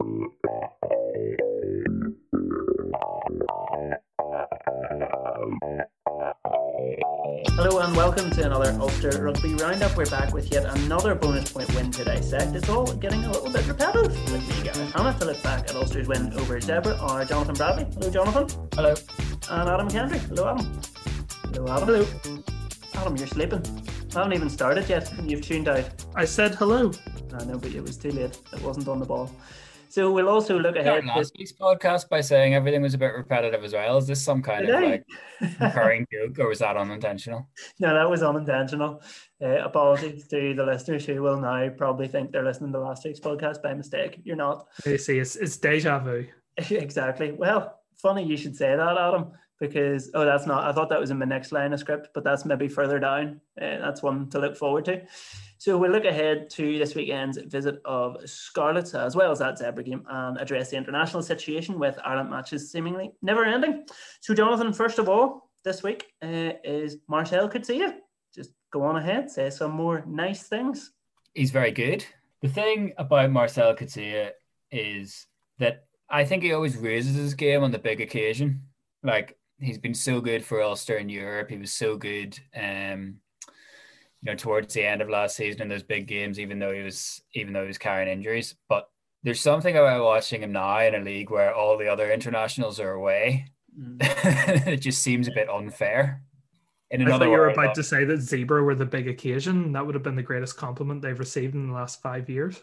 Hello and welcome to another Ulster Rugby Roundup. We're back with yet another bonus point win to dissect. It's all getting a little bit repetitive with me, Gareth Hanna, to look back at Ulster's win over Zebre are Jonathan Bradley. Hello, Jonathan. Hello. And Adam McKendry. Hello, Adam. Hello, Adam. Hello. Adam, you're sleeping. I haven't even started yet, and you've tuned out. I said hello. I know, but it was too late. It wasn't on the ball. So we'll also look ahead. last week's podcast by saying everything was a bit repetitive as well. Is this some kind Did of I? like recurring joke, or was that unintentional? No, that was unintentional. Uh, apologies to the listeners who will now probably think they're listening to last week's podcast by mistake. You're not. You see, it's, it's deja vu. exactly. Well, funny you should say that, Adam, because oh, that's not. I thought that was in my next line of script, but that's maybe further down. Uh, that's one to look forward to. So we'll look ahead to this weekend's visit of Scarlets, as well as that Zebre game, and address the international situation with Ireland matches seemingly never ending. So, Jonathan, first of all, this week uh, is Marcel Coetzee. Just go on ahead, say some more nice things. He's very good. The thing about Marcel Coetzee is that I think he always raises his game on the big occasion. Like he's been so good for Ulster in Europe. He was so good, um, you know, towards the end of last season in those big games, even though he was even though he was carrying injuries. But there's something about watching him now in a league where all the other internationals are away. Mm. it just seems a bit unfair. In I thought you were about to say that Zebre were the big occasion. That would have been the greatest compliment they've received in the last five years.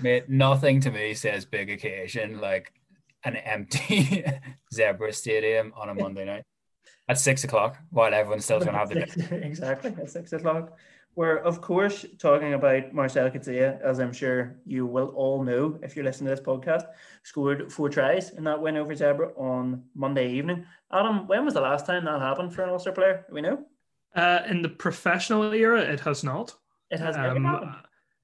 Mate, nothing to me says big occasion like an empty Zebre stadium on a Monday night at six o'clock while everyone's still trying to have the exactly at six o'clock. We're of course talking about Marcel Coetzee, as I'm sure you will all know if you're listening to this podcast. Scored four tries in that win over Zebre on Monday evening. Adam, when was the last time that happened for an Ulster player? Do we know? Uh, in the professional era, it has not. It has never Um, happened.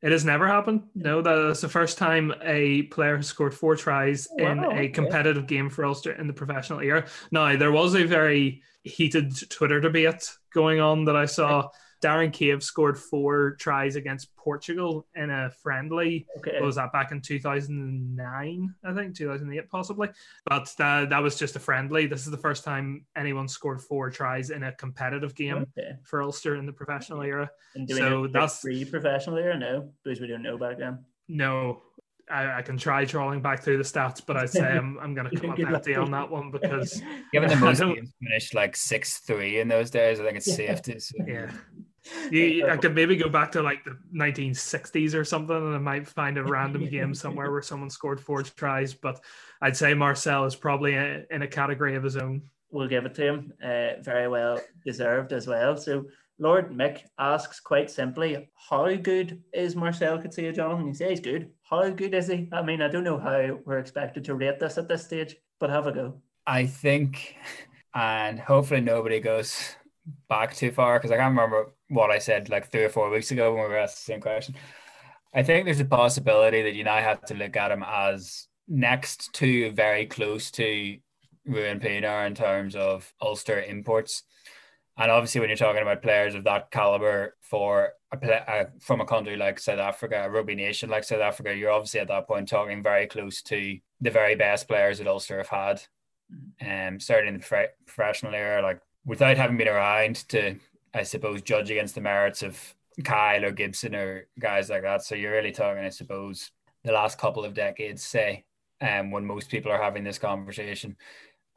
It has never happened. No, that's the first time a player has scored four tries oh, in Wow, a okay. competitive game for Ulster in the professional era. Now, there was a very heated Twitter debate going on that I saw. Darren Cave scored four tries against Portugal in a friendly. Okay. What was that back in 2009? I think 2008, possibly. But that, that was just a friendly. This is the first time anyone scored four tries in a competitive game Okay. for Ulster in the professional era. And do we So know that's- it's free professionally or no? Because we don't know back then. No, I, I can try trawling back through the stats, but I'd say I'm, I'm going to come up empty on that one because, given the most games finished like six three in those days, I think it's Yeah. safe to say. yeah. You, I could maybe go back to like the 1960s or something, and I might find a random game somewhere where someone scored four tries. But I'd say Marcel is probably a, in a category of his own. we'll give it to him. Uh, very well deserved as well. So Lord Mick asks quite simply, how good is Marcel Coetzee, Jonathan? He says good. How good is he? I mean, I don't know how we're expected to rate this at this stage, but have a go. I think, and hopefully nobody goes back too far because I can't remember what I said like three or four weeks ago when we were asked the same question. I think there's a possibility that you now have to look at him as next to very close to Ruan Pienaar in terms of Ulster imports. And obviously, when you're talking about players of that caliber for a pla uh, from a country like South Africa, a rugby nation like South Africa, you're obviously at that point talking very close to the very best players that Ulster have had. Um, certainly in the prof- professional era, like without having been around to, I suppose, judge against the merits of Kyle or Gibson or guys like that. So you're really talking, I suppose, the last couple of decades, say, um, when most people are having this conversation.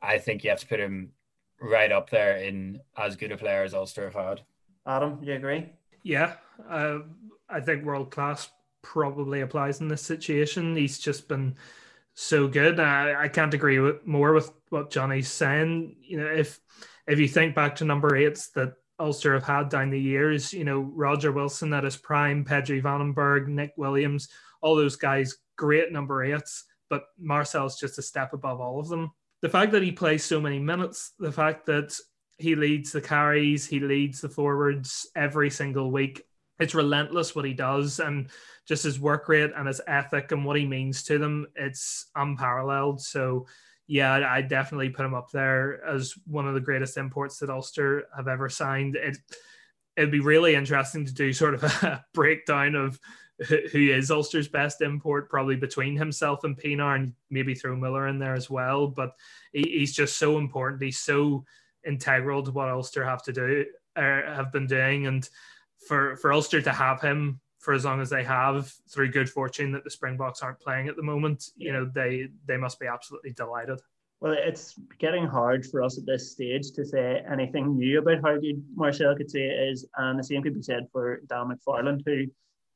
I think you have to put him right up there in as good a player as Ulster have had. Adam, do you agree? Yeah, uh, I think world class probably applies in this situation. He's just been so good. I, I can't agree with more with what Johnny's saying. You know, if if you think back to number eights that Ulster have had down the years, you know, Roger Wilson at his prime, Pedrie Wannenburg, Nick Williams, all those guys, great number eights, but Marcel's just a step above all of them. The fact that he plays so many minutes, the fact that he leads the carries, he leads the forwards every single week. It's relentless what he does, and just his work rate and his ethic and what he means to them, it's unparalleled. So, yeah, I definitely put him up there as one of the greatest imports that Ulster have ever signed. It it'd be really interesting to do sort of a breakdown of who is Ulster's best import, probably between himself and Pienaar, and maybe throw Muller in there as well. But he, he's just so important. He's so integral to what Ulster have to do or have been doing, and for for Ulster to have him for as long as they have through good fortune that the Springboks aren't playing at the moment, you know they they must be absolutely delighted. Well, it's getting hard for us at this stage to say anything new about how good Marcel Coetzee is, and the same could be said for Dan McFarland, who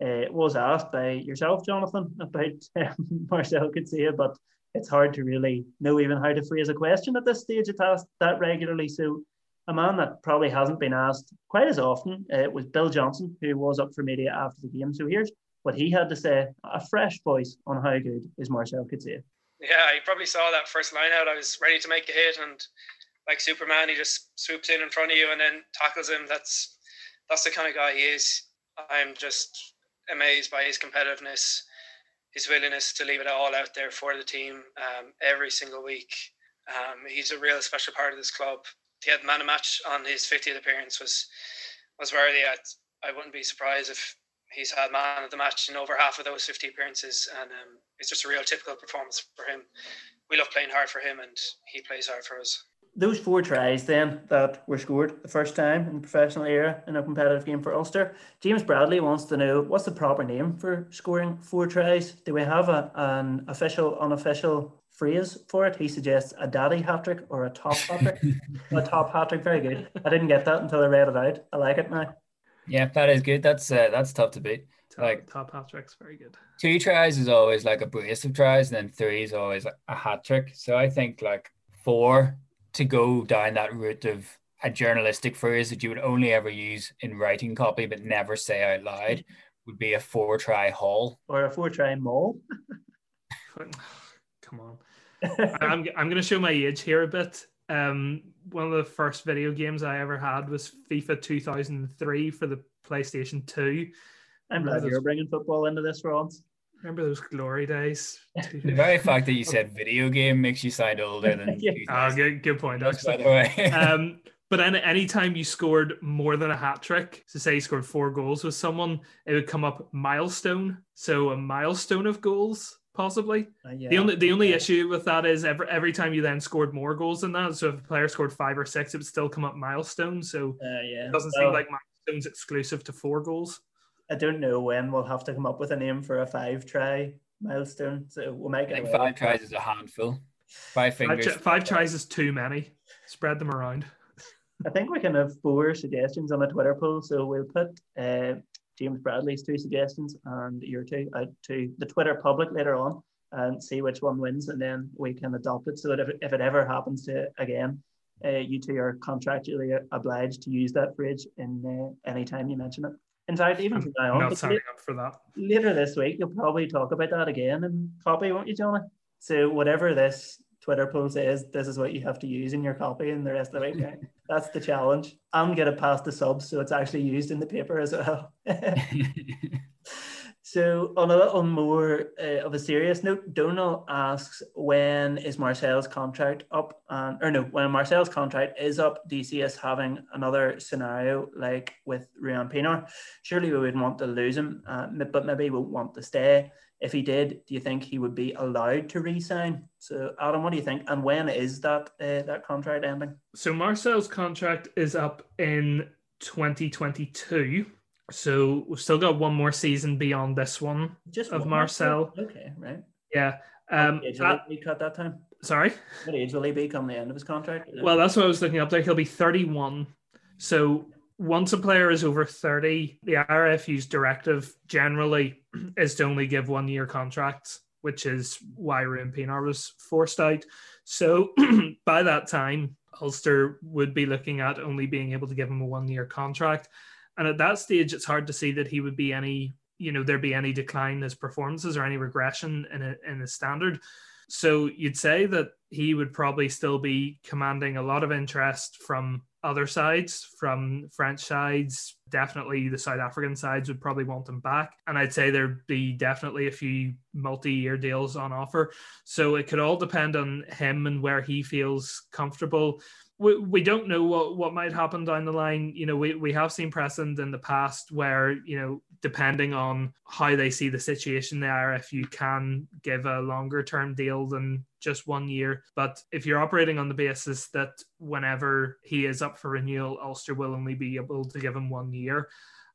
uh, was asked by yourself, Jonathan, about um, Marcel Coetzee, but it's hard to really know even how to phrase a question at this stage. It's asked that regularly, so a man that probably hasn't been asked quite as often uh, was Bill Johnson, who was up for media after the game. So here's what he had to say, a fresh voice on how good is Marcel Coetzee. Yeah, he probably saw that first line out. I was ready to make a hit, and like Superman, he just swoops in in front of you and then tackles him. That's that's the kind of guy he is. I'm just amazed by his competitiveness, his willingness to leave it all out there for the team um, every single week. Um, he's a real special part of this club. He had man a match on his 50th appearance was was worthy. I, I wouldn't be surprised if he's had man of the match in over half of those 50 appearances, and um, it's just a real typical performance for him. We love playing hard for him, and he plays hard for us. Those four tries then that were scored the first time in the professional era in a competitive game for Ulster. James Bradley wants to know what's the proper name for scoring four tries. Do we have a, an official, unofficial phrase for it? He suggests a daddy hat trick or a top hat trick. a top hat trick, very good. I didn't get that until I read it out. I like it now. Yeah, that is good. That's uh, that's tough to beat. Top, like top hat tricks, very good. Two tries is always like a brace of tries, and then three is always a hat trick. So I think like four to go down that route of a journalistic phrase that you would only ever use in writing copy but never say out loud would be a four try haul or a four try mole. Come on, I'm I'm gonna show my age here a bit. Um, one of the first video games I ever had was FIFA 2003 for the PlayStation 2. I'm glad you're bringing football into this, Ron. Remember those glory days? the very fact that you said video game makes you sound older than. yeah. Oh, good, good point. By the way. um, but any anytime you scored more than a hat trick, so say you scored four goals with someone, it would come up milestone. So a milestone of goals possibly. Uh, yeah. The only the only yeah. issue with that is every every time you then scored more goals than that. So if a player scored five or six, it would still come up milestone. So uh, yeah. it doesn't well, seem like milestones exclusive to four goals. I don't know when we'll have to come up with a name for a five try milestone. So we'll make it. five tries is a handful. Five fingers. Five, five tries is too many. Spread them around. I think we can have four suggestions on a Twitter poll. So we'll put uh, James Bradley's two suggestions and your two out to the Twitter public later on and see which one wins, and then we can adopt it so that if, if it ever happens to again, uh, you two are contractually obliged to use that bridge in uh, any time you mention it. In fact, even from now on, not signing up for that. Later this week, you'll probably talk about that again and copy, won't you, Johnny? So whatever this Twitter post is, this is what you have to use in your copy and the rest of the week. Right? That's the challenge. I'm get it past the subs, so it's actually used in the paper as well. so, on a little more uh, of a serious note, Donal asks, when is Marcel's contract up? And, or no, when Marcel's contract is up, do you see us having another scenario like with Ruan Pienaar? Surely we wouldn't want to lose him, uh, but maybe we won't want to stay if he did, do you think he would be allowed to resign? So, Adam, what do you think? And when is that uh, that contract ending? So, Marcel's contract is up in 2022. So we've still got one more season beyond this one Just of Marcel. Okay, right. Yeah. Um, age will he cut that time? Sorry. What age will he be come the end of his contract? Well, that's what I was looking up there. He'll be 31. So once a player is over 30, the RFU's directive generally is to only give one year contracts, which is why Ruan Pienaar was forced out. So by that time, Ulster would be looking at only being able to give him a one year contract. And at that stage, it's hard to see that he would be any, you know, there'd be any decline in his performances or any regression in a, in his standard. So you'd say that he would probably still be commanding a lot of interest from other sides, from French sides. Definitely the South African sides would probably want him back. And I'd say there'd be definitely a few multi year deals on offer. So it could all depend on him and where he feels comfortable we, we don't know what, what might happen down the line. You know, we, we have seen precedent in the past where, you know, depending on how they see the situation there, if you can give a longer term deal than just one year. But if you're operating on the basis that whenever he is up for renewal, Ulster will only be able to give him one year,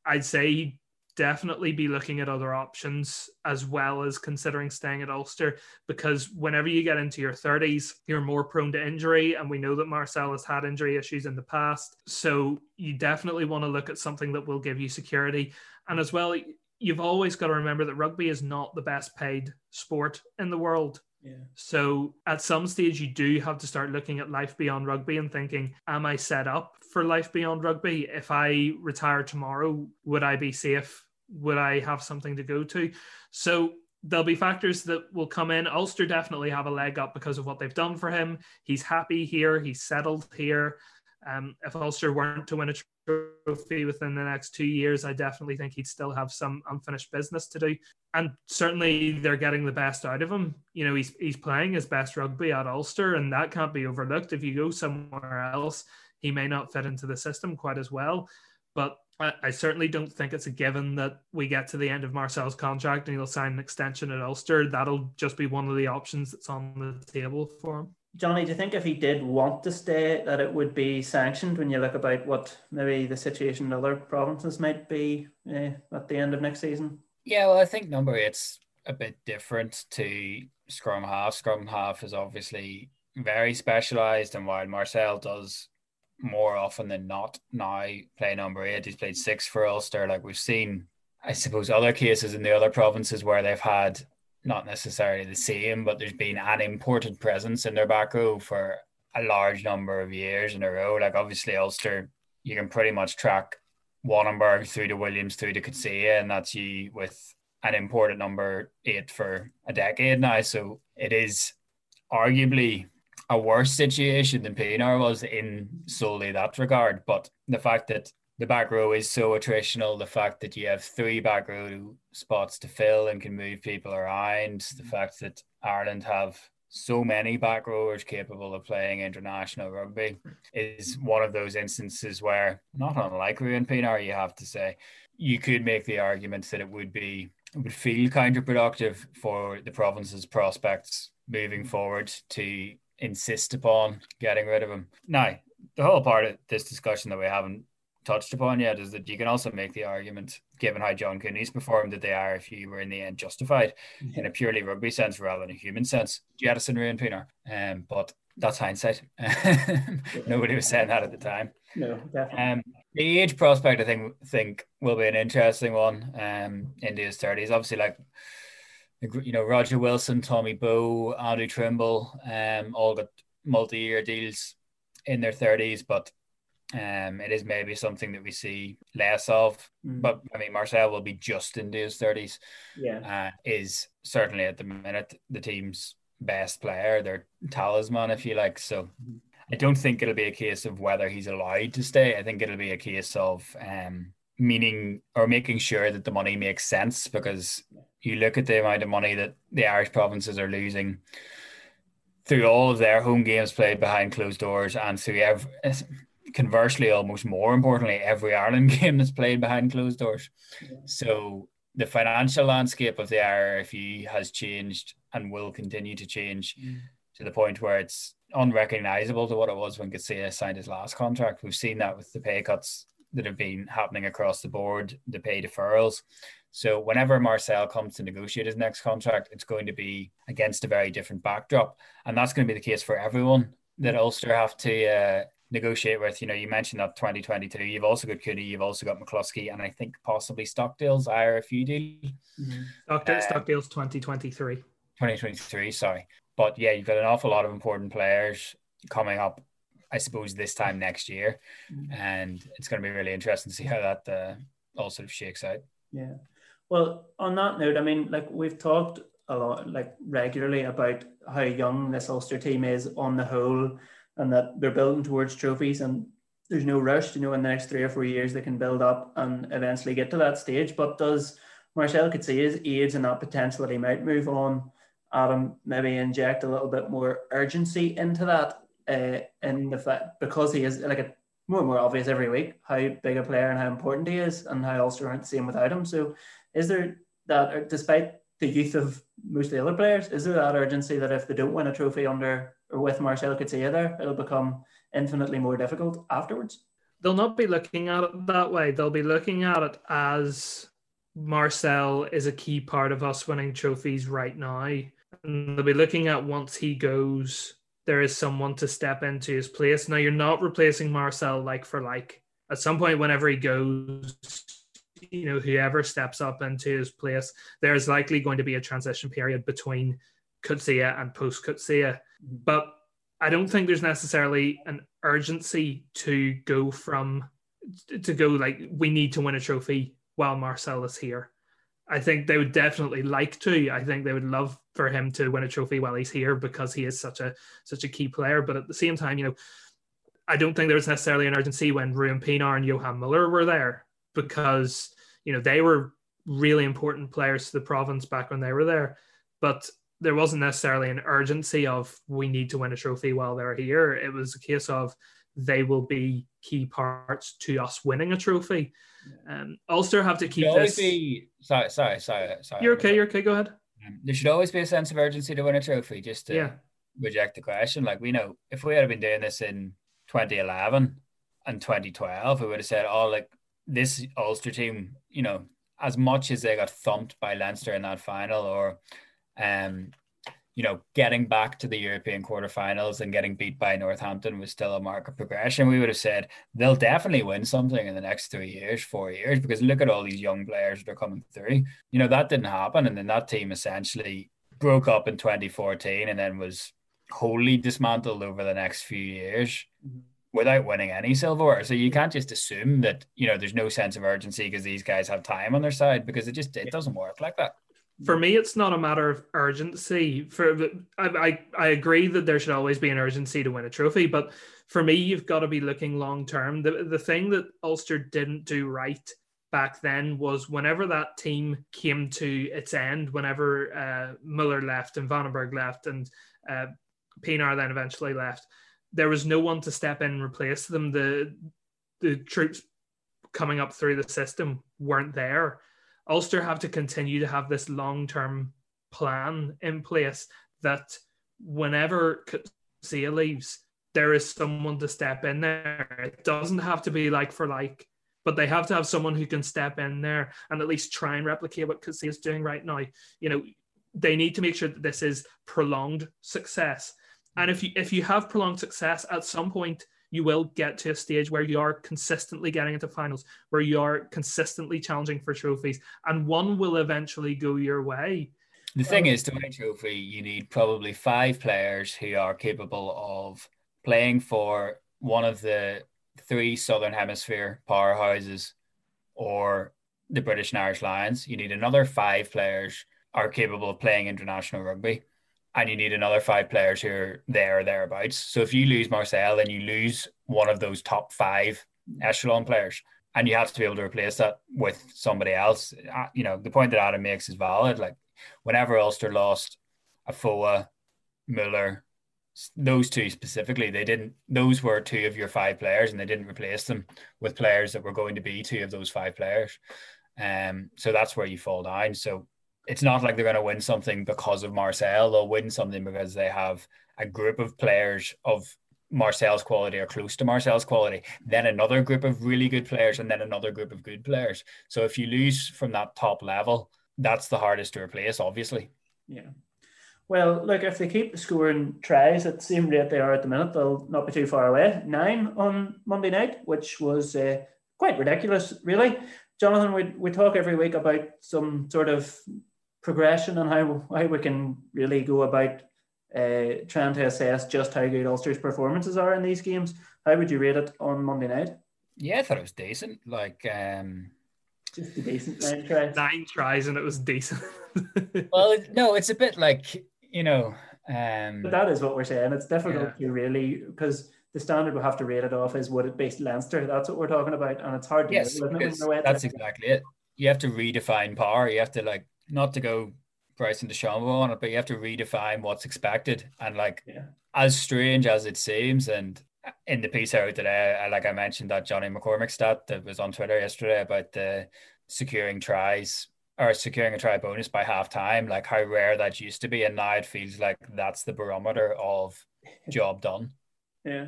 I'd say definitely be looking at other options as well as considering staying at Ulster because whenever you get into your 30s, you're more prone to injury. And we know that Marcel has had injury issues in the past. So you definitely want to look at something that will give you security. And as well, you've always got to remember that rugby is not the best paid sport in the world. Yeah. So at some stage, you do have to start looking at life beyond rugby and thinking, am I set up for life beyond rugby? If I retire tomorrow, would I be safe? Would I have something to go to? So there'll be factors that will come in. Ulster definitely have a leg up because of what they've done for him. He's happy here, he's settled here. Um, if Ulster weren't to win a trophy within the next two years, I definitely think he'd still have some unfinished business to do. And certainly they're getting the best out of him. You know, he's he's playing his best rugby at Ulster, and that can't be overlooked. If you go somewhere else, he may not fit into the system quite as well. But I, I certainly don't think it's a given that we get to the end of Marcel's contract and he'll sign an extension at Ulster. That'll just be one of the options that's on the table for him. Johnny, do you think if he did want to stay, that it would be sanctioned when you look about what maybe the situation in other provinces might be uh, at the end of next season? Yeah, well, I think number eight's a bit different to scrum half. Scrum half is obviously very specialised, and while Marcel does more often than not now play number eight, he's played six for Ulster. Like we've seen, I suppose, other cases in the other provinces where they've had not necessarily the same, but there's been an important presence in their back row for a large number of years in a row. Like obviously Ulster, you can pretty much track Wannenburg through to Williams through to Coetzee, and that's you with an important number eight for a decade now. So it is arguably a worse situation than Pienaar was in solely that regard. But the fact that the back row is so attritional. The fact that you have three back row spots to fill and can move people around. The fact that Ireland have so many back rowers capable of playing international rugby is one of those instances where, not unlike Ruan Pienaar, you have to say, you could make the argument that it would be it would feel counterproductive for the province's prospects moving forward to insist upon getting rid of him. Now, the whole part of this discussion that we haven't touched upon yet is that you can also make the argument, given how John Cooney's performed, that they are, if you were in the end, justified mm-hmm. in a purely rugby sense rather than a human sense. Jettison Ruan Pienaar. Um, but that's hindsight. Nobody was saying that at the time. No, definitely. Um, the age prospect, I think, think will be an interesting one. Um, India's thirties, obviously, like you know, Roger Wilson, Tommy Bowe, Andrew Trimble, um, all got multi-year deals in their thirties, but um, it is maybe something that we see less of, mm. but I mean, Marcel will be just into his thirties. Yeah, uh, is certainly at the minute the team's best player, their talisman, if you like. So, mm. I don't think it'll be a case of whether he's allowed to stay. I think it'll be a case of um, meaning or making sure that the money makes sense because you look at the amount of money that the Irish provinces are losing through all of their home games played behind closed doors and through every conversely, almost more importantly, every Ireland game that's played behind closed doors. Yeah. So the financial landscape of the IRFU has changed and will continue to change mm. to the point where it's unrecognizable to what it was when Coetzee signed his last contract. We've seen that with the pay cuts that have been happening across the board, the pay deferrals. So whenever Marcel comes to negotiate his next contract, it's going to be against a very different backdrop, and that's going to be the case for everyone that Ulster have to uh, negotiate with. You know, you mentioned that 2022. You've also got Cooney, you've also got McCloskey, and I think possibly Stockdale's IRFU deal. Mm-hmm. Stockdale, um, Stockdale's 2023. 2023, sorry. But yeah, you've got an awful lot of important players coming up, I suppose, this time next year. Mm-hmm. And it's going to be really interesting to see how that uh, all sort of shakes out. Yeah. Well, on that note, I mean, like we've talked a lot, like regularly, about how young this Ulster team is on the whole, and that they're building towards trophies, and there's no rush. You know, in the next three or four years, they can build up and eventually get to that stage. But does Marcel Coetzee age and that potential that he might move on, Adam, maybe inject a little bit more urgency into that? Uh, in the fact because he is like a more and more obvious every week how big a player and how important he is, and how Ulster aren't the same without him. So, is there that, despite the youth of most of the other players, is there that urgency that if they don't win a trophy under or with Marcel Coetzee there, it'll become infinitely more difficult afterwards? They'll not be looking at it that way. They'll be looking at it as Marcel is a key part of us winning trophies right now. And they'll be looking at once he goes, there is someone to step into his place. Now you're not replacing Marcel like for like. At some point, whenever he goes, you know, whoever steps up into his place, there's likely going to be a transition period between Coetzee and post. Mm-hmm. But I don't think there's necessarily an urgency to go from to go like we need to win a trophy while Marcel is here. I think they would definitely like to. I think they would love for him to win a trophy while he's here because he is such a such a key player. But at the same time, you know, I don't think there was necessarily an urgency when Ruan Pienaar and Johann Muller were there because you know they were really important players to the province back when they were there. But there wasn't necessarily an urgency of we need to win a trophy while they're here. It was a case of they will be key parts to us winning a trophy. Um, Ulster have to keep this. Be, sorry, sorry, sorry, sorry. You're okay. You're okay. Go ahead. Um, there should always be a sense of urgency to win a trophy. Just to yeah. reject the question, like we know, if we had been doing this in 2011 and 2012, we would have said, "Oh, like this Ulster team, you know, as much as they got thumped by Leinster in that final, or um, you know, getting back to the European quarterfinals and getting beat by Northampton was still a mark of progression. We would have said they'll definitely win something in the next three years, four years, because look at all these young players that are coming through. You know, that didn't happen. And then that team essentially broke up in 2014 and then was wholly dismantled over the next few years. Mm-hmm. Without winning any silverware, so you can't just assume that you know there's no sense of urgency because these guys have time on their side because it just it doesn't work like that for me, it's not a matter of urgency. For I, I, I agree that there should always be an urgency to win a trophy, but for me, you've got to be looking long term. The the thing that Ulster didn't do right back then was whenever that team came to its end, whenever uh, Muller left and Wannenburg left and uh, Pienaar then eventually left, there was no one to step in and replace them. The the troops coming up through the system weren't there. Ulster have to continue to have this long term plan in place that whenever Sia leaves, there is someone to step in there. It doesn't have to be like for like, but they have to have someone who can step in there and at least try and replicate what Coetzee is doing right now. You know, they need to make sure that this is prolonged success. And if you if you have prolonged success at some point, you will get to a stage where you are consistently getting into finals, where you are consistently challenging for trophies, and one will eventually go your way. The thing um, is, to win a trophy, you need probably five players who are capable of playing for one of the three Southern Hemisphere powerhouses or the British and Irish Lions. You need another five players are capable of playing international rugby and you need another five players who are there or thereabouts. So if you lose Marcel, then you lose one of those top five echelon players, and you have to be able to replace that with somebody else. Uh, you know, the point that Adam makes is valid. Like whenever Ulster lost Afoa, Muller, those two specifically, they didn't. Those were two of your five players, and they didn't replace them with players that were going to be two of those five players. Um, so that's where you fall down. So it's not like they're going to win something because of Marcel. They'll win something because they have a group of players of Marcel's quality or close to Marcel's quality, then another group of really good players, and then another group of good players. So if you lose from that top level, that's the hardest to replace, obviously. Yeah. Well, look, if they keep scoring tries at the same rate they are at the minute, they'll not be too far away. Nine on Monday night, which was uh, quite ridiculous, really. Jonathan, we, we talk every week about some sort of progression and how, how we can really go about uh, trying to assess just how good Ulster's performances are in these games. How would you rate it on Monday night? Yeah, I thought it was decent. Like, um, Just a decent nine tries. Nine tries and it was decent. well, no, it's a bit like you know. Um, but that is what we're saying. It's difficult Yeah. to really because the standard we have to rate it off is what it based Leinster. That's what we're talking about, and it's hard to yes, know, isn't it, when because you're away at that's the- exactly it. You have to redefine power. You have to like not to go Bryson DeChambeau on it, but you have to redefine what's expected. And like Yeah. as strange as it seems, and in the piece out today, I, like I mentioned that Johnny McCormick stat that was on Twitter yesterday about the securing tries or securing a try bonus by half time, like how rare that used to be, and now it feels like that's the barometer of job done. Yeah.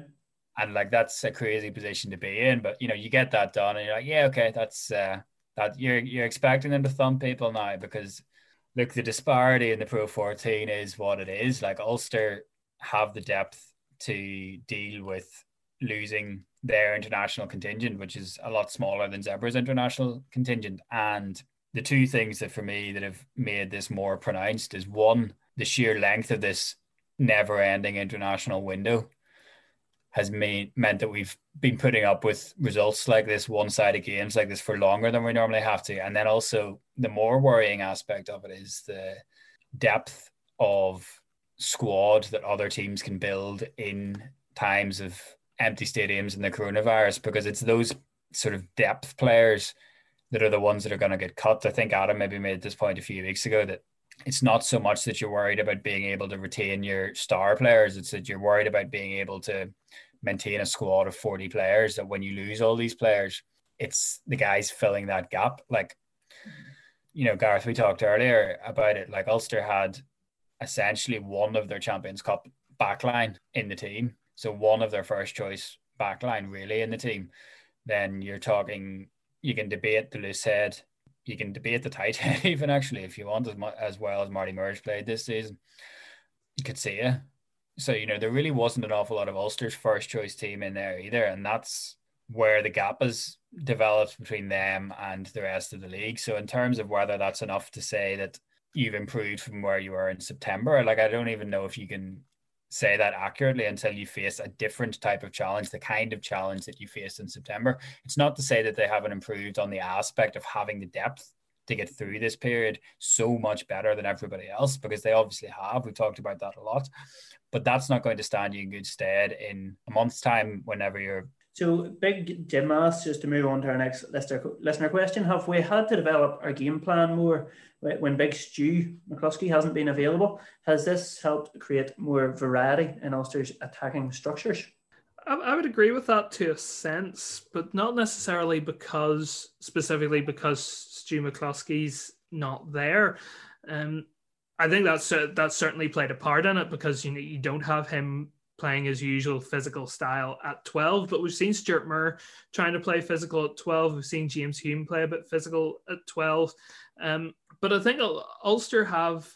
And like that's a crazy position to be in, but you know you get that done, and you're like, yeah, okay, that's uh, that you're you're expecting them to thump people now because look, the disparity in the Pro 14 is what it is. Like Ulster have the depth to deal with losing their international contingent, which is a lot smaller than Zebre's international contingent. And the two things that for me that have made this more pronounced is one, the sheer length of this never-ending international window has meant that we've been putting up with results like this one-sided games like this for longer than we normally have to and then also the more worrying aspect of it is the depth of squad that other teams can build in times of empty stadiums and the coronavirus because it's those sort of depth players that are the ones that are going to get cut. I think Adam maybe made this point a few weeks ago that it's not so much that you're worried about being able to retain your star players, it's that you're worried about being able to maintain a squad of 40 players that when you lose all these players, it's the guys filling that gap. Like, you know, Gareth, we talked earlier about it. Like Ulster had essentially one of their Champions Cup backline in the team. So one of their first choice backline really in the team. Then you're talking, you can debate the loose head, you can debate the tight head even actually if you want as, mu- as well as Marty Murge played this season. You could see it. So, you know, there really wasn't an awful lot of Ulster's first choice team in there either. And that's where the gap has developed between them and the rest of the league. So, in terms of whether that's enough to say that you've improved from where you were in September, like I don't even know if you can say that accurately until you face a different type of challenge, the kind of challenge that you faced in September. It's not to say that they haven't improved on the aspect of having the depth to get through this period so much better than everybody else because they obviously have. We've talked about that a lot, but that's not going to stand you in good stead in a month's time whenever you're. So, big Jim asked, just to move on to our next listener, listener question Have we had to develop our game plan more when Big Stu McCloskey hasn't been available? Has this helped create more variety in Ulster's attacking structures? I, would agree with that to a sense, but not necessarily because specifically because Stu McCloskey's not there. Um, I think that's uh, certainly played a part in it because you know you don't have him playing his usual physical style at 12 but we've seen Stewart Moore trying to play physical at 12 we've seen James Hume play a bit physical at 12 um, but I think Ulster have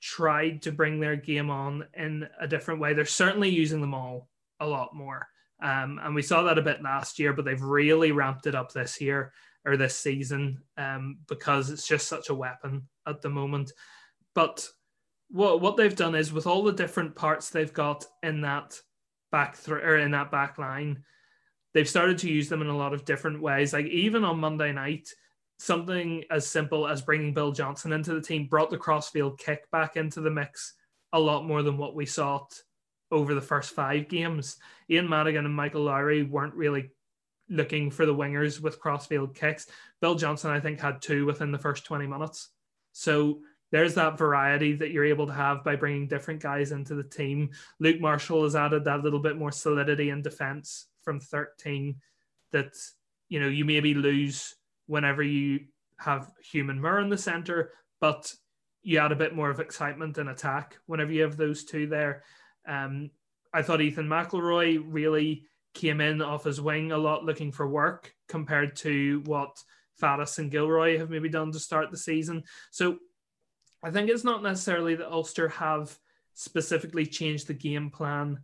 tried to bring their game on in a different way. They're certainly using them all a lot more. Um, and we saw that a bit last year, but they've really ramped it up this year or this season um, because it's just such a weapon at the moment. But what what they've done is with all the different parts they've got in that back th- or in that back line, they've started to use them in a lot of different ways. Like even on Monday night, something as simple as bringing Bill Johnson into the team brought the crossfield kick back into the mix a lot more than what we saw over the first five games. Ian Madigan and Michael Lowry weren't really looking for the wingers with crossfield kicks. Bill Johnson, I think, had two within the first 20 minutes. So there's that variety that you're able to have by bringing different guys into the team. Luke Marshall has added that little bit more solidity in defense from 13 that, you know, you maybe lose whenever you have Human Moore in the center, but you add a bit more of excitement and attack whenever you have those two there. Um, I thought Ethan McIlroy really came in off his wing a lot looking for work compared to what Faddis and Gilroy have maybe done to start the season. So I think it's not necessarily that Ulster have specifically changed the game plan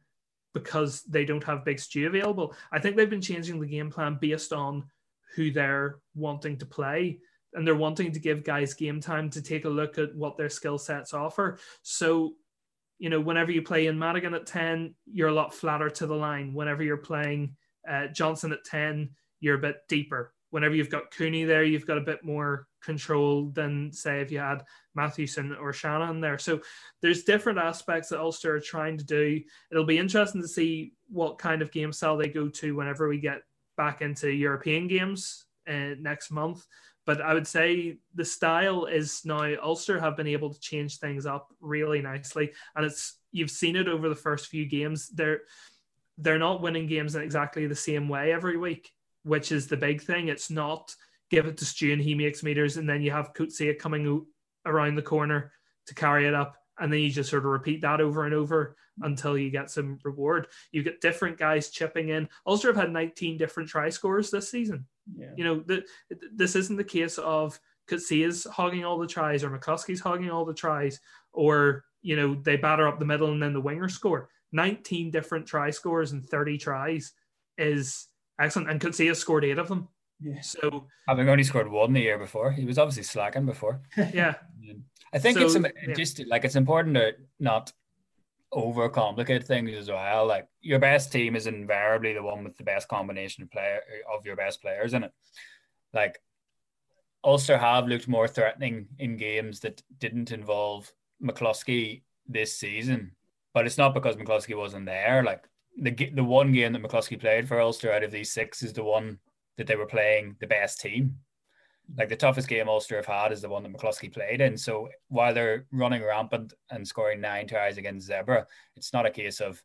because they don't have Big Stu available. I think they've been changing the game plan based on who they're wanting to play and they're wanting to give guys game time to take a look at what their skill sets offer. So you know, whenever you play in Madigan at 10, you're a lot flatter to the line. Whenever you're playing uh, Johnson at 10, you're a bit deeper. Whenever you've got Cooney there, you've got a bit more control than say if you had Mathewson or Shannon there. So there's different aspects that Ulster are trying to do. It'll be interesting to see what kind of game style they go to whenever we get back into European games uh, next month. But I would say the style is now Ulster have been able to change things up really nicely, and it's you've seen it over the first few games. They're they're not winning games in exactly the same way every week, which is the big thing. It's not give it to Stew and he makes meters, and then you have Coetzee coming around the corner to carry it up, and then you just sort of repeat that over and over until you get some reward. You get different guys chipping in. Ulster have had 19 different try scores this season. Yeah. You know, the, this isn't the case of is hogging all the tries or McCloskey's hogging all the tries, or you know they batter up the middle and then the winger score. 19 different try scores and 30 tries is excellent, and Coetzee has scored eight of them. Yeah. So having only scored one the year before, he was obviously slacking before. yeah. I think So, it's um, yeah. just like it's important to not overcomplicate things as well. Like your best team is invariably the one with the best combination of player of your best players in it. Like Ulster have looked more threatening in games that didn't involve McCloskey this season, but it's not because McCloskey wasn't there. Like the the one game that McCloskey played for Ulster out of these six is the one that they were playing the best team. Like the toughest game Ulster have had is the one that McCloskey played in. So while they're running rampant and scoring nine tries against Zebre, it's not a case of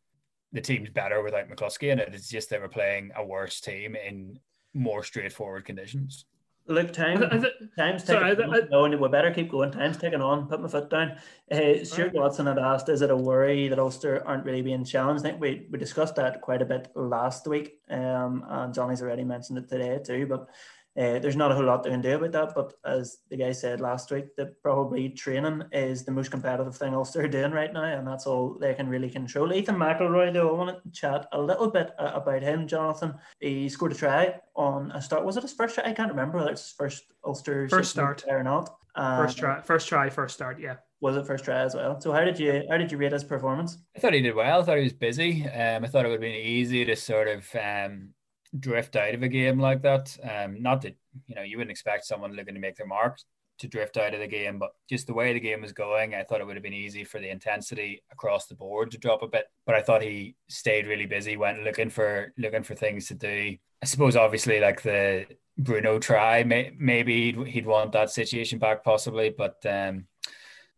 the team's better without McCloskey in it. It's just they were playing a worse team in more straightforward conditions. Look, time, I th- time's sorry, taking I- on. No, we better keep going. Time's taking on. Put my foot down. Uh, Stuart Watson had asked, is it a worry that Ulster aren't really being challenged? I think we, we discussed that quite a bit last week, um, and Johnny's already mentioned it today too, but uh, there's not a whole lot they can do about that. But as the guy said last week, that probably training is the most competitive thing Ulster are doing right now, and that's all they can really control. Ethan McIlroy, though, I want to chat a little bit uh, about him, Jonathan. He scored a try on a start. Was it his first try? I can't remember whether it's his first Ulster First start. or not. Um, first try, first try, first start. Yeah. was it first try as well? So how did you how did you rate his performance? I thought he did well. I thought he was busy. Um, I thought it would have been easy to sort of um, drift out of a game like that. Um, not that you know you wouldn't expect someone looking to make their mark to drift out of the game, but just the way the game was going, I thought it would have been easy for the intensity across the board to drop a bit. But I thought he stayed really busy, went looking for looking for things to do. I suppose obviously like the Bruno try, may, maybe he'd, he'd want that situation back possibly, but um,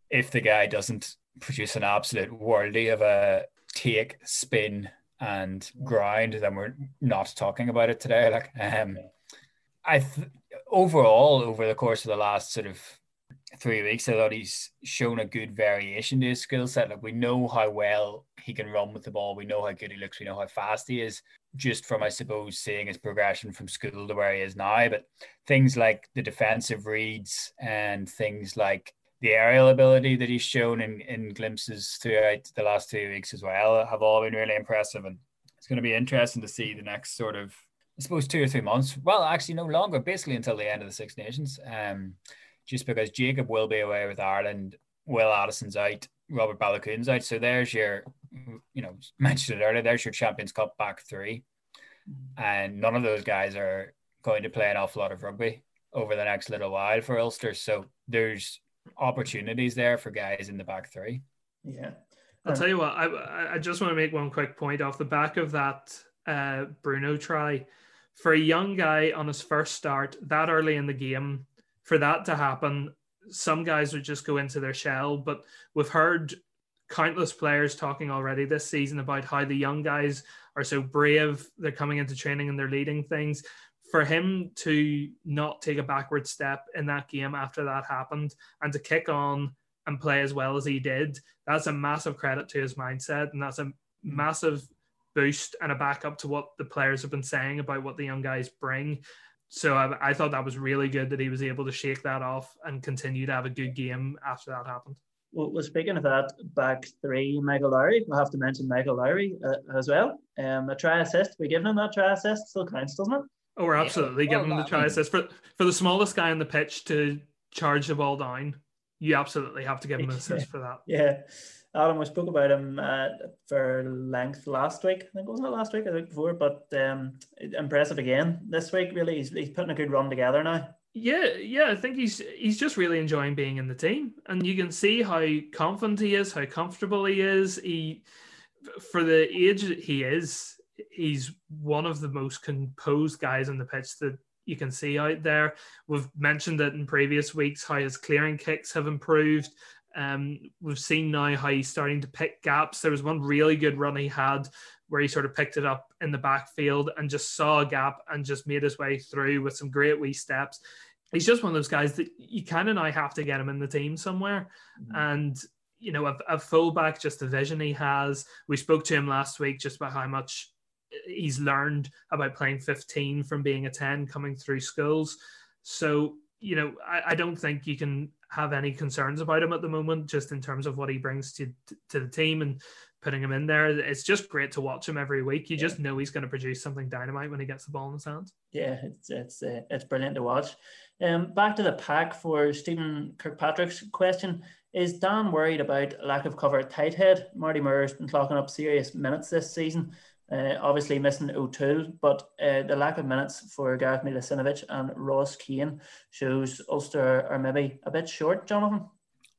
if the guy doesn't produce an absolute worldy of a take, spin, and grind, then we're not talking about it today. Like, um, I th- overall over the course of the last sort of three weeks, I thought he's shown a good variation to his skill set. Like, we know how well he can run with the ball. We know how good he looks. We know how fast he is. Just from, I suppose, seeing his progression from school to where he is now, but things like the defensive reads and things like the aerial ability that he's shown in, in glimpses throughout the last two weeks as well have all been really impressive. And it's going to be interesting to see the next sort of, I suppose, two or three months. Well, actually, no longer, basically until the end of the Six Nations. Um, just because Jacob will be away with Ireland, Will Addison's out, Robert Baloucoune's out. So there's your, you know, mentioned it earlier, there's your Champions Cup back three. And none of those guys are going to play an awful lot of rugby over the next little while for Ulster. So there's opportunities there for guys in the back three. Yeah. I'll tell you what, I, I just want to make one quick point off the back of that uh, Bruno try. For a young guy on his first start that early in the game, for that to happen, some guys would just go into their shell. But we've heard countless players talking already this season about how the young guys are so brave. They're coming into training and they're leading things. For him to not take a backward step in that game after that happened and to kick on and play as well as he did, that's a massive credit to his mindset. And that's a massive boost and a backup to what the players have been saying about what the young guys bring. So I, I thought that was really good that he was able to shake that off and continue to have a good game after that happened. Well, well, speaking of that, back three, Michael Lowry. We'll have to mention Michael Lowry uh, as well. Um, a try assist. We giving him that try assist still counts, doesn't it? Oh, we're absolutely Yeah, well, giving him the I try mean- assist for for the smallest guy on the pitch to charge the ball down. You absolutely have to give him an assist for that. Yeah. Adam, we spoke about him uh, for length last week. I think wasn't it last week the week before, but um, impressive again this week. Really, he's, he's putting a good run together now. Yeah, yeah, I think he's he's just really enjoying being in the team, and you can see how confident he is, how comfortable he is. He, for the age he is, he's one of the most composed guys on the pitch that you can see out there. We've mentioned it in previous weeks how his clearing kicks have improved. Um, we've seen now how he's starting to pick gaps. There was one really good run he had where he sort of picked it up in the backfield and just saw a gap and just made his way through with some great wee steps. He's just one of those guys that you kind of now have to get him in the team somewhere. Mm-hmm. And, you know, a, a fullback, just the vision he has. We spoke to him last week just about how much he's learned about playing 15 from being a 10 coming through schools. So, you know, I, I don't think you can have any concerns about him at the moment, just in terms of what he brings to, to the team and putting him in there. It's just great to watch him every week. You yeah. just know he's going to produce something dynamite when he gets the ball in his hands. Yeah, it's it's uh, it's brilliant to watch. Um, back to the pack for Stephen Kirkpatrick's question. Is Dan worried about lack of cover at tight head? Marty Moore's been clocking up serious minutes this season. Uh, obviously missing O'Toole, but uh, the lack of minutes for Gareth Milasinovich and Ross Kane shows Ulster are maybe a bit short, Jonathan.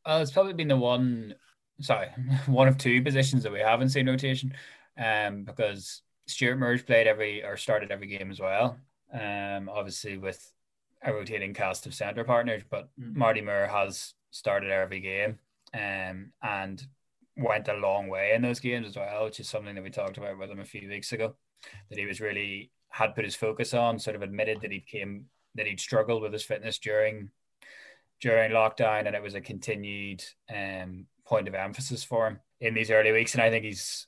Uh, it's probably been the one, sorry, one of two positions that we haven't seen rotation, um, because Stuart Merge played every or started every game as well. Um, obviously with a rotating cast of centre partners, but mm-hmm. Marty Moore has started every game, um, and went a long way in those games as well, which is something that we talked about with him a few weeks ago. That he was really had put his focus on, sort of admitted that he came that he'd struggled with his fitness during during lockdown, and it was a continued um, point of emphasis for him in these early weeks. And I think he's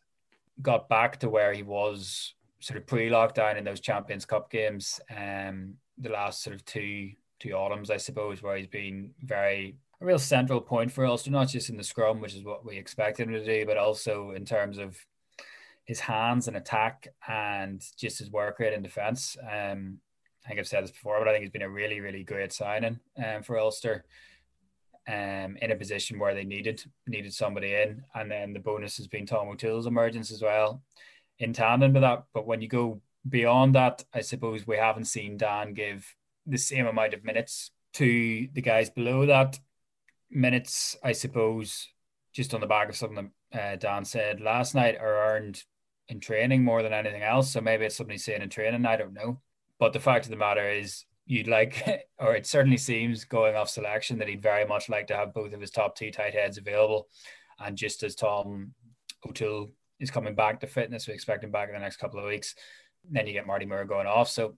got back to where he was sort of pre-lockdown in those Champions Cup games, um, the last sort of two two autumns, I suppose, where he's been very a real central point for Ulster, not just in the scrum, which is what we expected him to do, but also in terms of his hands and attack and just his work rate in defence. Um, I think I've said this before, but I think he's been a really, really great signing um, for Ulster. Um, in a position where they needed needed somebody in, and then the bonus has been Tom O'Toole's emergence as well, in tandem with that. But when you go beyond that, I suppose we haven't seen Dan give the same amount of minutes to the guys below that minutes, I suppose, just on the back of something that uh, Dan said last night, are earned in training more than anything else. So maybe it's something he's saying in training. I don't know. But the fact of the matter is, you'd like, or it certainly seems going off selection that he'd very much like to have both of his top two tight heads available. And just as Tom O'Toole is coming back to fitness, we expect him back in the next couple of weeks. Then you get Marty Moore going off. So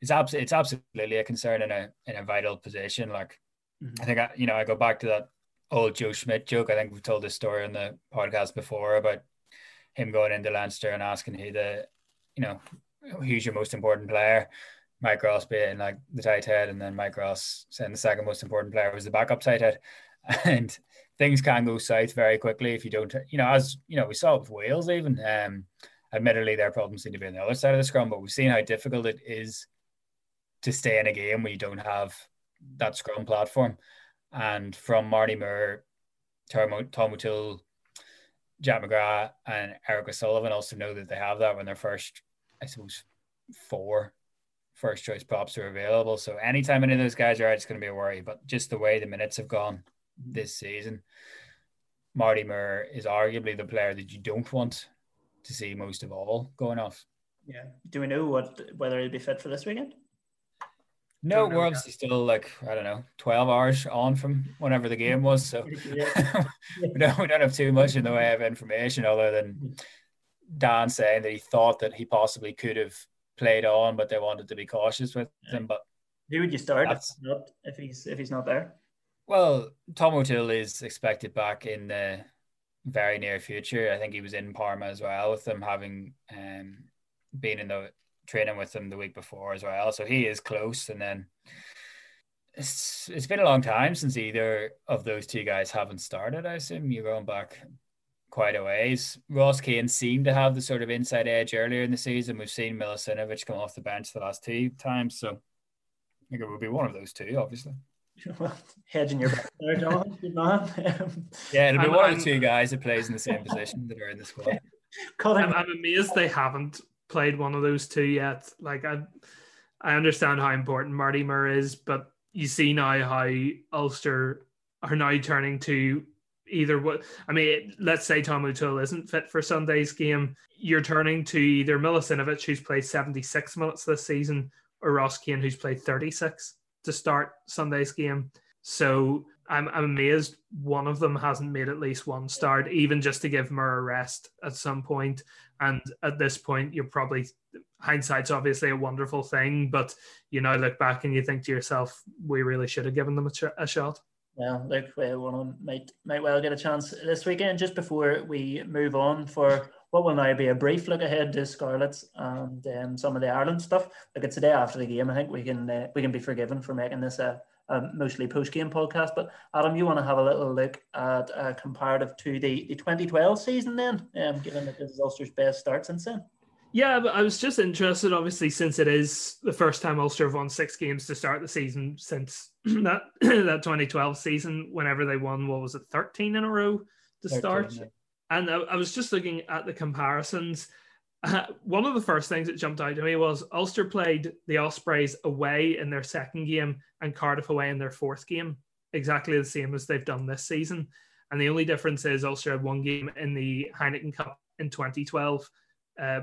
it's absolutely it's absolutely a concern in a in a vital position. Like Mm-hmm. I think I, you know, I go back to that old Joe Schmidt joke. I think we've told this story on the podcast before about him going into Leinster and asking who the, you know, who's your most important player. Mike Ross being like the tight head, and then Mike Ross saying the second most important player was the backup tight head. And things can go south very quickly if you don't, you know, as you know, we saw it with Wales even. Um, admittedly, their problems seem to be on the other side of the scrum, but we've seen how difficult it is to stay in a game when you don't have that Scrum platform. And from Marty Moore, Tom, Tom O'Toole, Jack McGrath, and Eric O'Sullivan also know that they have that when their first, I suppose, four first choice props are available. So anytime any of those guys are out, it's going to be a worry. But just the way the minutes have gone this season, Marty Moore is arguably the player that you don't want to see most of all going off. Yeah. Do we know what whether he'll be fit for this weekend? No, we're obviously still like I don't know, twelve hours on from whenever the game was, so we don't we don't have too much in the way of information other than Dan saying that he thought that he possibly could have played on, but they wanted to be cautious with yeah. him. But who would you start if, not, if he's if he's not there? Well, Tom O'Toole is expected back in the very near future. I think he was in Parma as well with them having um, been in the training with him the week before as well. So he is close. And then it's it's been a long time since either of those two guys haven't started. I assume you're going back quite a ways. Ross Kane seemed to have the sort of inside edge earlier in the season. We've seen Milasinovich come off the bench the last two times. So I think it would be one of those two, obviously. hedging your bet there, John. Good man. yeah, it'll be I'm, one I'm, or two guys that plays in the same position that are in the squad. I'm, I'm amazed they haven't played one of those two yet. Like I, I understand how important Marty Moore is, but you see now how Ulster are now turning to either what I mean, let's say Tom O'Toole isn't fit for Sunday's game, you're turning to either Milasinovich, who's played 76 minutes this season, or Ross Kane, who's played 36 to start Sunday's game. So I'm, I'm amazed one of them hasn't made at least one start, even just to give Moore a rest at some point. And at this point, you're probably hindsight's obviously a wonderful thing, but you now look back and you think to yourself, we really should have given them a, ch- a shot. Yeah, look, one of them might might well get a chance this weekend. Just before we move on for what will now be a brief look ahead to Scarlets and um, some of the Ireland stuff. Like it's the day after the game. I think we can uh, we can be forgiven for making this a, a mostly post game podcast. But Adam, you want to have a little look at a comparative to the, the 2012 season then, um, given that this is Ulster's best start since then. Yeah, but I was just interested, obviously, since it is the first time Ulster have won six games to start the season since that that 2012 season, whenever they won, what was it, 13 in a row to 13, start? Yeah. And I, I, was just looking at the comparisons. Uh, one of the first things that jumped out to me was Ulster played the Ospreys away in their second game and Cardiff away in their fourth game, exactly the same as they've done this season. And the only difference is Ulster had one game in the Heineken Cup in 2012. Uh,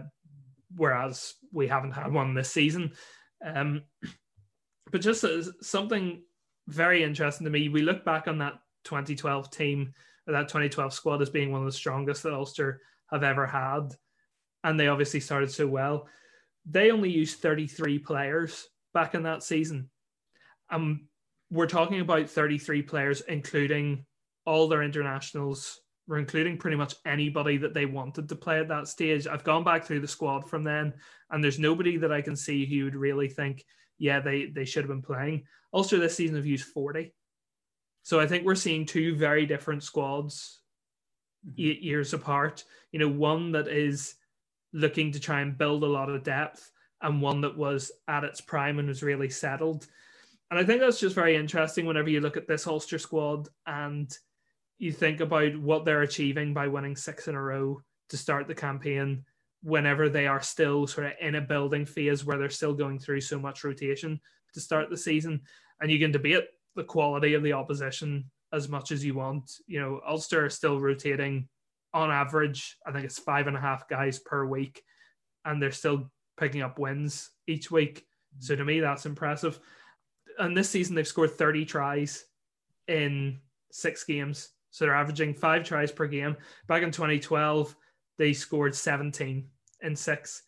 whereas we haven't had one this season. Um, but just something very interesting to me, we look back on that 2012 team, or that 2012 squad as being one of the strongest that Ulster have ever had. And they obviously started so well. They only used 33 players back in that season. Um, we're talking about 33 players, including all their internationals we're including pretty much anybody that they wanted to play at that stage. I've gone back through the squad from then, and there's nobody that I can see who would really think, yeah, they they should have been playing. Ulster this season have used 40. So I think we're seeing two very different squads mm-hmm. eight years apart. You know, one that is looking to try and build a lot of depth, and one that was at its prime and was really settled. And I think that's just very interesting whenever you look at this Ulster squad and you think about what they're achieving by winning six in a row to start the campaign whenever they are still sort of in a building phase where they're still going through so much rotation to start the season and you can debate the quality of the opposition as much as you want you know ulster are still rotating on average i think it's five and a half guys per week and they're still picking up wins each week so to me that's impressive and this season they've scored 30 tries in six games so they're averaging five tries per game. Back in 2012, they scored 17 in six.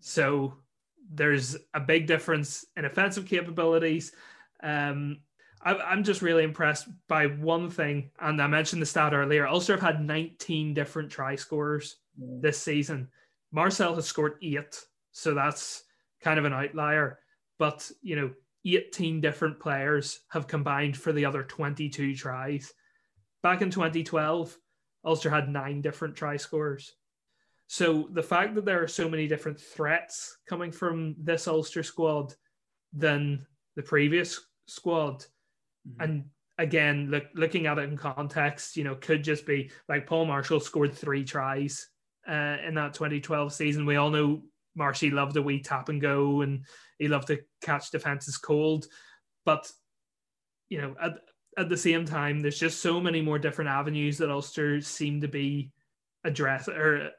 So there's a big difference in offensive capabilities. Um, I, am just really impressed by one thing, and I mentioned the stat earlier. Ulster have had 19 different try scorers mm. this season. Marcell has scored eight, so that's kind of an outlier. But you know, 18 different players have combined for the other 22 tries. Back in 2012, Ulster had nine different try scorers. So the fact that there are so many different threats coming from this Ulster squad than the previous squad, mm-hmm. and again, look, looking at it in context, you know, could just be like Paul Marshall scored three tries uh, in that 2012 season. We all know Marshy loved a wee tap and go, and he loved to catch defenses cold. But you know, at, at the same time, there's just so many more different avenues that Ulster seem to be address or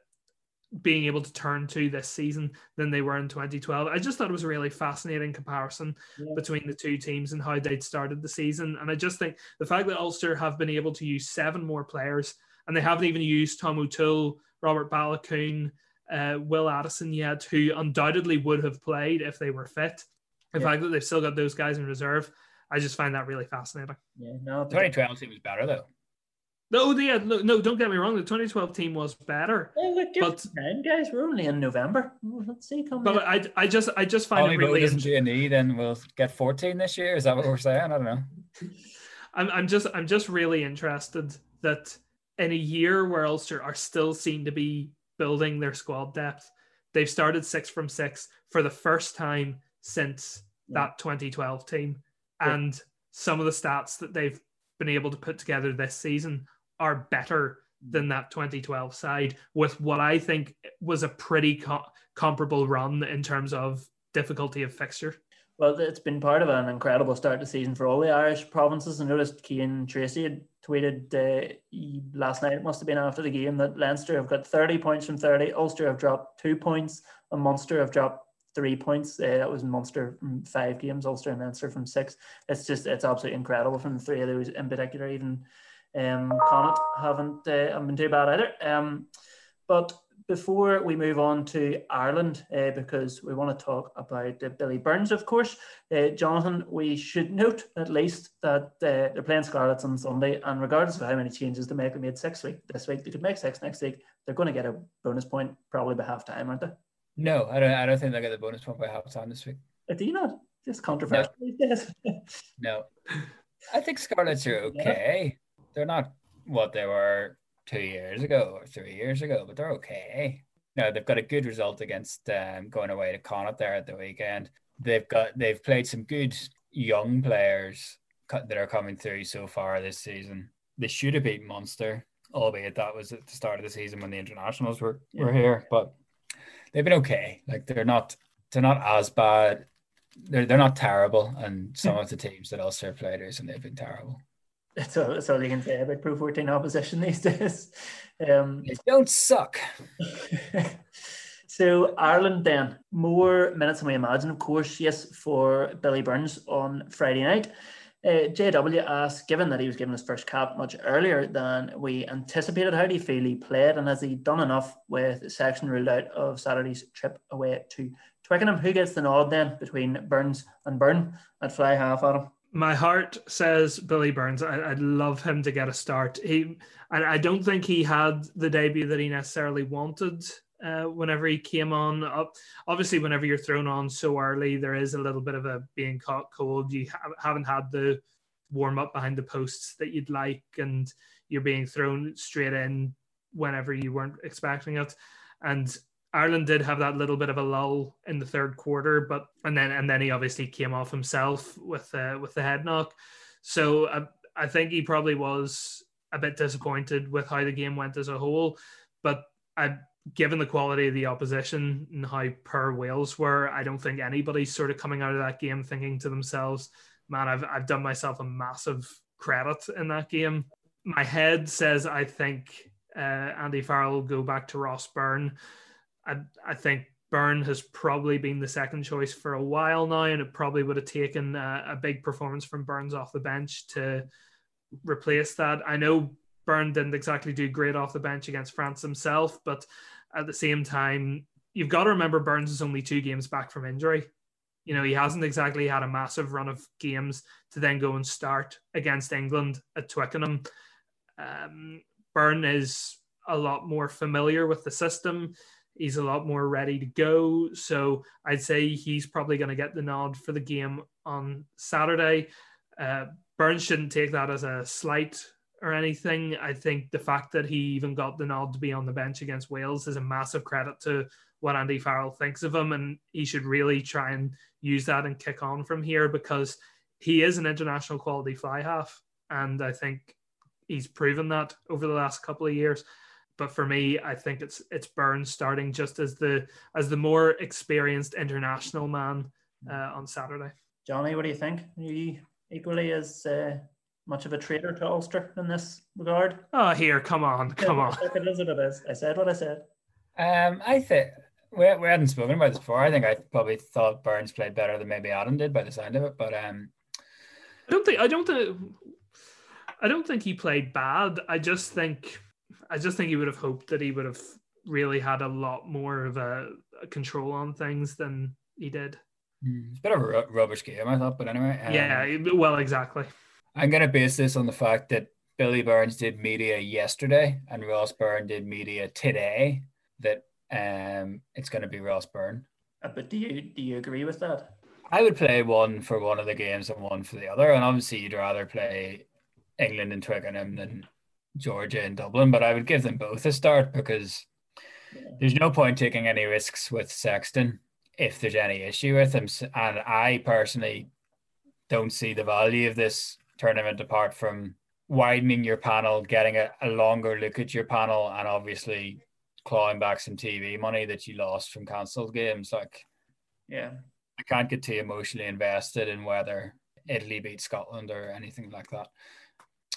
being able to turn to this season than they were in 2012. I just thought it was a really fascinating comparison yeah. between the two teams and how they'd started the season. And I just think the fact that Ulster have been able to use seven more players and they haven't even used Tom O'Toole, Robert Baloucoune, uh, Will Addison yet, who undoubtedly would have played if they were fit. The yeah. fact that they've still got those guys in reserve I just find that really fascinating. Yeah, no, 2012 team was better though. No, yeah, no, no, don't get me wrong. The 2012 team was better. Yeah, look, but time, guys, we're only in November. Let's see. But I, I just, I just find Only it really. Doesn't G&E, then we'll get 14 this year. Is that what we're saying? I don't know. I'm, I'm just, I'm just really interested that in a year where Ulster are still seen to be building their squad depth, they've started six from six for the first time since yeah. that 2012 team and some of the stats that they've been able to put together this season are better than that 2012 side with what I think was a pretty co- comparable run in terms of difficulty of fixture. Well, it's been part of an incredible start to season for all the Irish provinces. I noticed Cian Tracey had tweeted uh, last night, it must have been after the game, that Leinster have got 30 points from 30, Ulster have dropped two points, and Munster have dropped three points. Uh, that was Munster from five games, Ulster and Leinster from six. It's just, it's absolutely incredible from the three of those in particular. Even um, Connacht haven't, uh, haven't been too bad either. Um, but before we move on to Ireland, uh, because we want to talk about uh, Billy Burns, of course, uh, Jonathan, we should note at least that uh, they're playing Scarlets on Sunday, and regardless of how many changes they make, they made six week this week, they could make six next week. They're going to get a bonus point probably by half time, aren't they? No, I don't. I don't think they get the bonus point by half time this week. Uh, do you not? Just controversial no. no, I think Scarlets are okay. Yeah. They're not what they were two years ago or three years ago, but they're okay. No, they've got a good result against um, going away to Connacht there at the weekend. They've got they've played some good young players that are coming through so far this season. They should have beaten Munster, albeit that was at the start of the season when the internationals were, were here. But they've been okay. Like they're not they're not as bad. They're they're not terrible. And some of the teams that Ulster played and they've been terrible. That's all, that's all you can say about Pro 14 opposition these days. Um, they don't suck. so Ireland then, more minutes than we imagine, of course, yes, for Billy Burns on Friday night. Uh, JW asked, given that he was given his first cap much earlier than we anticipated, how do you feel he played and has he done enough with Sexton ruled out of Saturday's trip away to Twickenham? Who gets the nod then between Burns and Byrne at fly half, Adam? My heart says Billy Burns. I, would love him to get a start. He, I, I don't think he had the debut that he necessarily wanted. Uh, whenever he came on, up obviously, whenever you're thrown on so early, there is a little bit of a being caught cold. You ha- haven't had the warm up behind the posts that you'd like, and you're being thrown straight in whenever you weren't expecting it. And Ireland did have that little bit of a lull in the third quarter, but and then and then he obviously came off himself with uh, with the head knock. So I, uh, I think he probably was a bit disappointed with how the game went as a whole. But I, given the quality of the opposition and how per Wales were, I don't think anybody's sort of coming out of that game thinking to themselves, "Man, I've I've done myself a massive credit in that game." My head says I think uh, Andy Farrell will go back to Ross Byrne I, I think Byrne has probably been the second choice for a while now, and it probably would have taken a, a, big performance from Burns off the bench to replace that. I know Byrne didn't exactly do great off the bench against France himself, but at the same time, you've got to remember Burns is only two games back from injury. You know, he hasn't exactly had a massive run of games to then go and start against England at Twickenham. Um, is a lot more familiar with the system He's a lot more ready to go. So I'd say he's probably going to get the nod for the game on Saturday. Uh, Burns shouldn't take that as a slight or anything. I think the fact that he even got the nod to be on the bench against Wales is a massive credit to what Andy Farrell thinks of him. And he should really try and use that and kick on from here because he is an international quality fly half. And I think he's proven that over the last couple of years but for me, I think it's it's Burns starting just as the as the more experienced international man uh, on Saturday. Johnny, what do you think? Are you equally as uh, much of a traitor to Ulster in this regard? Oh, here, come on, come on. It is what it is. I said what I said. Um, I think we, we hadn't spoken about this before. I think I probably thought Burns played better than maybe Adam did by the sound of it, but um, I don't think I don't think I don't think he played bad. I just think I just think he would have hoped that he would have really had a lot more of a, a control on things than he did. Hmm, it's a bit of a rubbish game, I thought, but anyway. Um, yeah, well, exactly. I'm going to base this on the fact that Billy Burns did media yesterday and Ross Byrne did media today. That um, it's going to be Ross Byrne. Uh, but do you do you agree with that? I would play one for one of the games and one for the other, and obviously you'd rather play England and Twickenham than Georgia and Dublin, but I would give them both a start because there's no point taking any risks with Sexton if there's any issue with him. And I personally don't see the value of this tournament apart from widening your panel, getting a, a longer look at your panel, and obviously clawing back some TV money that you lost from cancelled games. Like, yeah, I can't get too emotionally invested in whether Italy beat Scotland or anything like that.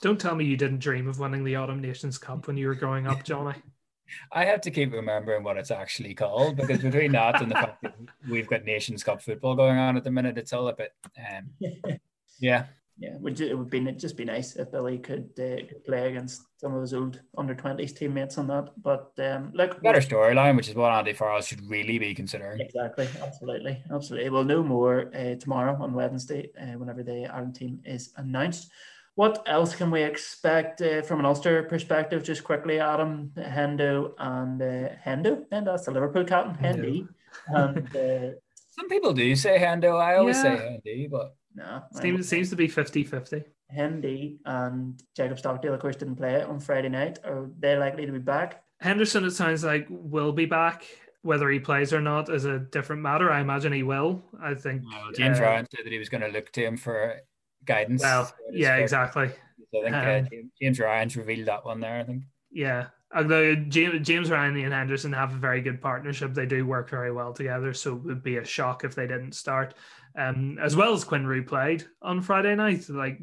Don't tell me you didn't dream of winning the Autumn Nations Cup when you were growing up, Johnny. I have to keep remembering what it's actually called because between that and the fact that we've got Nations Cup football going on at the minute, it's all a bit, um, yeah. Yeah, would it would be just be nice if Billy could, uh, could play against some of his old under twenties teammates on that. But um, look, better storyline, which is what Andy Farrell should really be considering. Exactly, absolutely, absolutely. We'll know more uh, tomorrow on Wednesday, uh, whenever the Ireland team is announced. What else can we expect uh, from an Ulster perspective? Just quickly, Adam Hendo and uh, Hendo, and that's the Liverpool captain, Hendy. And uh, some people do say Hendo. I always yeah. say Hendy, but no, seems seems to be 50-50. Hendy and Jacob Stockdale, of course, didn't play on Friday night. Are they likely to be back? Henderson, it sounds like, will be back. Whether he plays or not is a different matter. I imagine he will. I think well, James uh, Ryan said that he was going to look to him for guidance. Well, yeah, exactly. So I think uh, um, uh, James Ryan's revealed that one there. I think. Yeah, although James, James Ryan and Henderson have a very good partnership, they do work very well together. So it would be a shock if they didn't start. Um, as well as Quinn played on Friday night. Like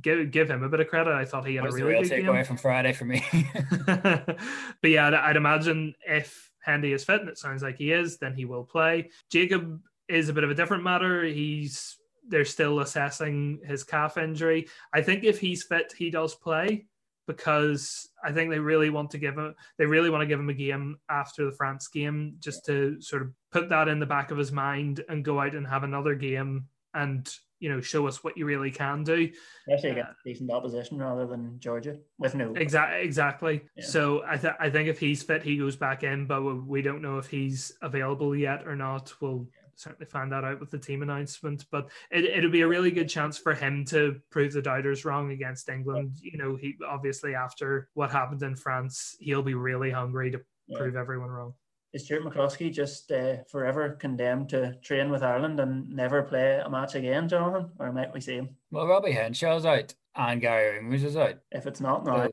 give give him a bit of credit. I thought he had a really good takeaway from Friday for me. but yeah, I'd, I'd imagine if Handy is fit, and it sounds like he is, then he will play. Jacob is a bit of a different matter. He's they're still assessing his calf injury. I think if he's fit, he does play because I think they really want to give him they really want to give him a game after the France game just to sort of put that in the back of his mind and go out and have another game and you know show us what you really can do. Especially against uh, decent opposition rather than Georgia with no exactly exactly. Yeah. So I th- I think if he's fit, he goes back in, but we don't know if he's available yet or not. We'll certainly find that out with the team announcement. But it, it'll be a really good chance for him to prove the doubters wrong against England. You know, he obviously after what happened in France, he'll be really hungry to yeah. prove everyone wrong. Is Stuart McCloskey just uh, forever condemned to train with Ireland and never play a match again, Jonathan? Or might we see him? Well, Robbie Henshaw's out and Garry Ringrose is out. If it's not now,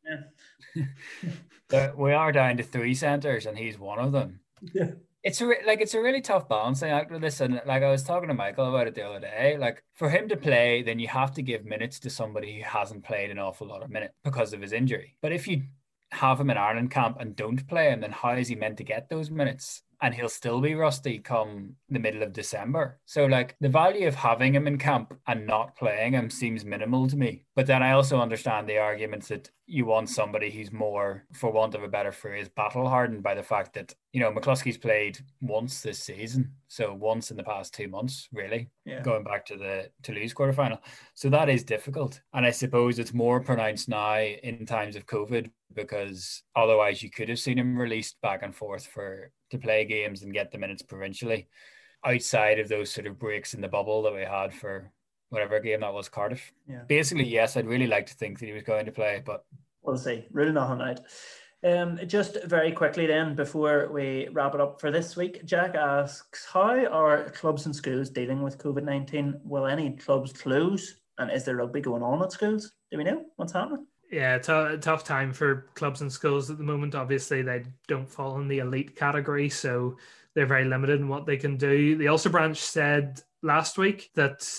yeah. we are down to three centres and he's one of them. Yeah it's a like it's a really tough balancing act with this, and like I was talking to Michael about it the other day. Like for him to mm-hmm. play, then you have to give minutes to somebody who hasn't played an awful lot of minutes because of his injury. But if you have him in Ireland camp and don't play him, then how is he meant to get those minutes? and he'll still be rusty come the middle of December. So, like, the value of having him in camp and not playing him seems minimal to me. But then I also understand the arguments that you want somebody who's more, for want of a better phrase, battle hardened by the fact that, you know, McCloskey's played once this season. So, once in the past two months, really, yeah. going back to the Toulouse quarterfinal. So, that is difficult. And I suppose it's more pronounced now in times of COVID because otherwise you could have seen him released back and forth for to play games and get the minutes provincially outside of those sort of breaks in the bubble that we had for whatever game that was Cardiff. Yeah. Basically, yes, I'd really like to think that he was going to play, but we'll see. Rule nothing out. Um, just very quickly then, before we wrap it up for this week, Jack asks, how are clubs and schools dealing with COVID-19? Will any clubs close? And is there rugby going on at schools? Do we know what's happening? Yeah, it's a tough time for clubs and schools at the moment. Obviously, they don't fall in the elite category, so they're very limited in what they can do. The Ulster branch said last week that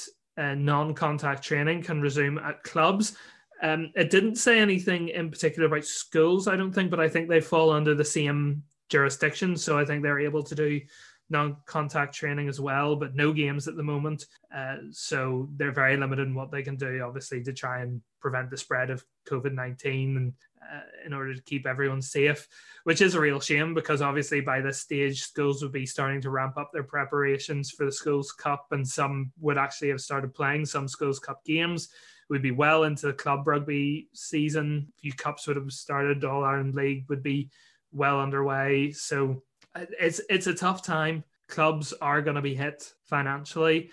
uh, non-contact training can resume at clubs. Um, it didn't say anything in particular about schools, I don't think, but I think they fall under the same jurisdiction, so I think they're able to do non-contact training as well, but no games at the moment. Uh, so they're very limited in what they can do, obviously, to try and prevent the spread of COVID nineteen and uh, in order to keep everyone safe, which is a real shame because obviously by this stage schools would be starting to ramp up their preparations for the schools cup, and some would actually have started playing some schools cup games. We'd be well into the club rugby season. A few cups would have started. All Ireland League would be well underway. So it's it's a tough time. Clubs are going to be hit financially.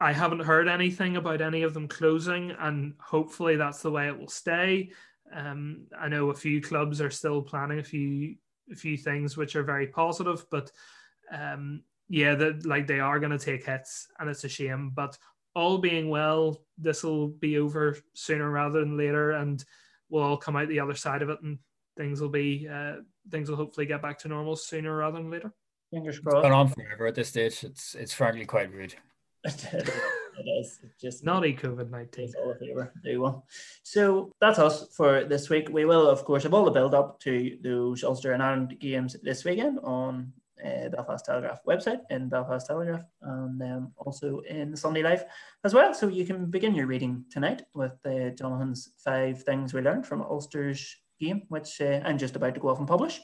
I haven't heard anything about any of them closing, and hopefully that's the way it will stay. Um, I know a few clubs are still planning a few a few things which are very positive, but um, yeah, that like they are going to take hits, and it's a shame. But all being well, this will be over sooner rather than later, and we'll all come out the other side of it, and things will be uh, things will hopefully get back to normal sooner rather than later. Fingers It's crossed. gone on forever at this stage. It's it's frankly quite rude. it is. It just Naughty COVID nineteen. All a favour. Do one. So that's us for this week. We will, of course, have all the build up to those Ulster and Ireland games this weekend on uh, Belfast Telegraph website in Belfast Telegraph and um, also in Sunday Life as well. So you can begin your reading tonight with uh, Jonathan's five things we learned from Ulster's game, which uh, I'm just about to go off and publish.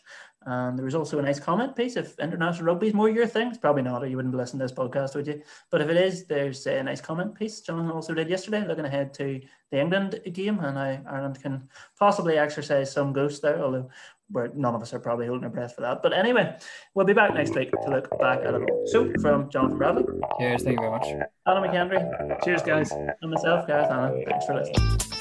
And there was also a nice comment piece. If international rugby is more your thing, it's probably not, or you wouldn't be listening to this podcast, would you? But if it is, there's a nice comment piece Jonathan also did yesterday, looking ahead to the England game and how Ireland can possibly exercise some ghosts there, although we're, none of us are probably holding our breath for that. But anyway, we'll be back next week to look back at it all. So, from Jonathan Bradley, Cheers, thank you very much. Adam McHenry, Cheers, guys. and myself, Gareth Anna, thanks for listening.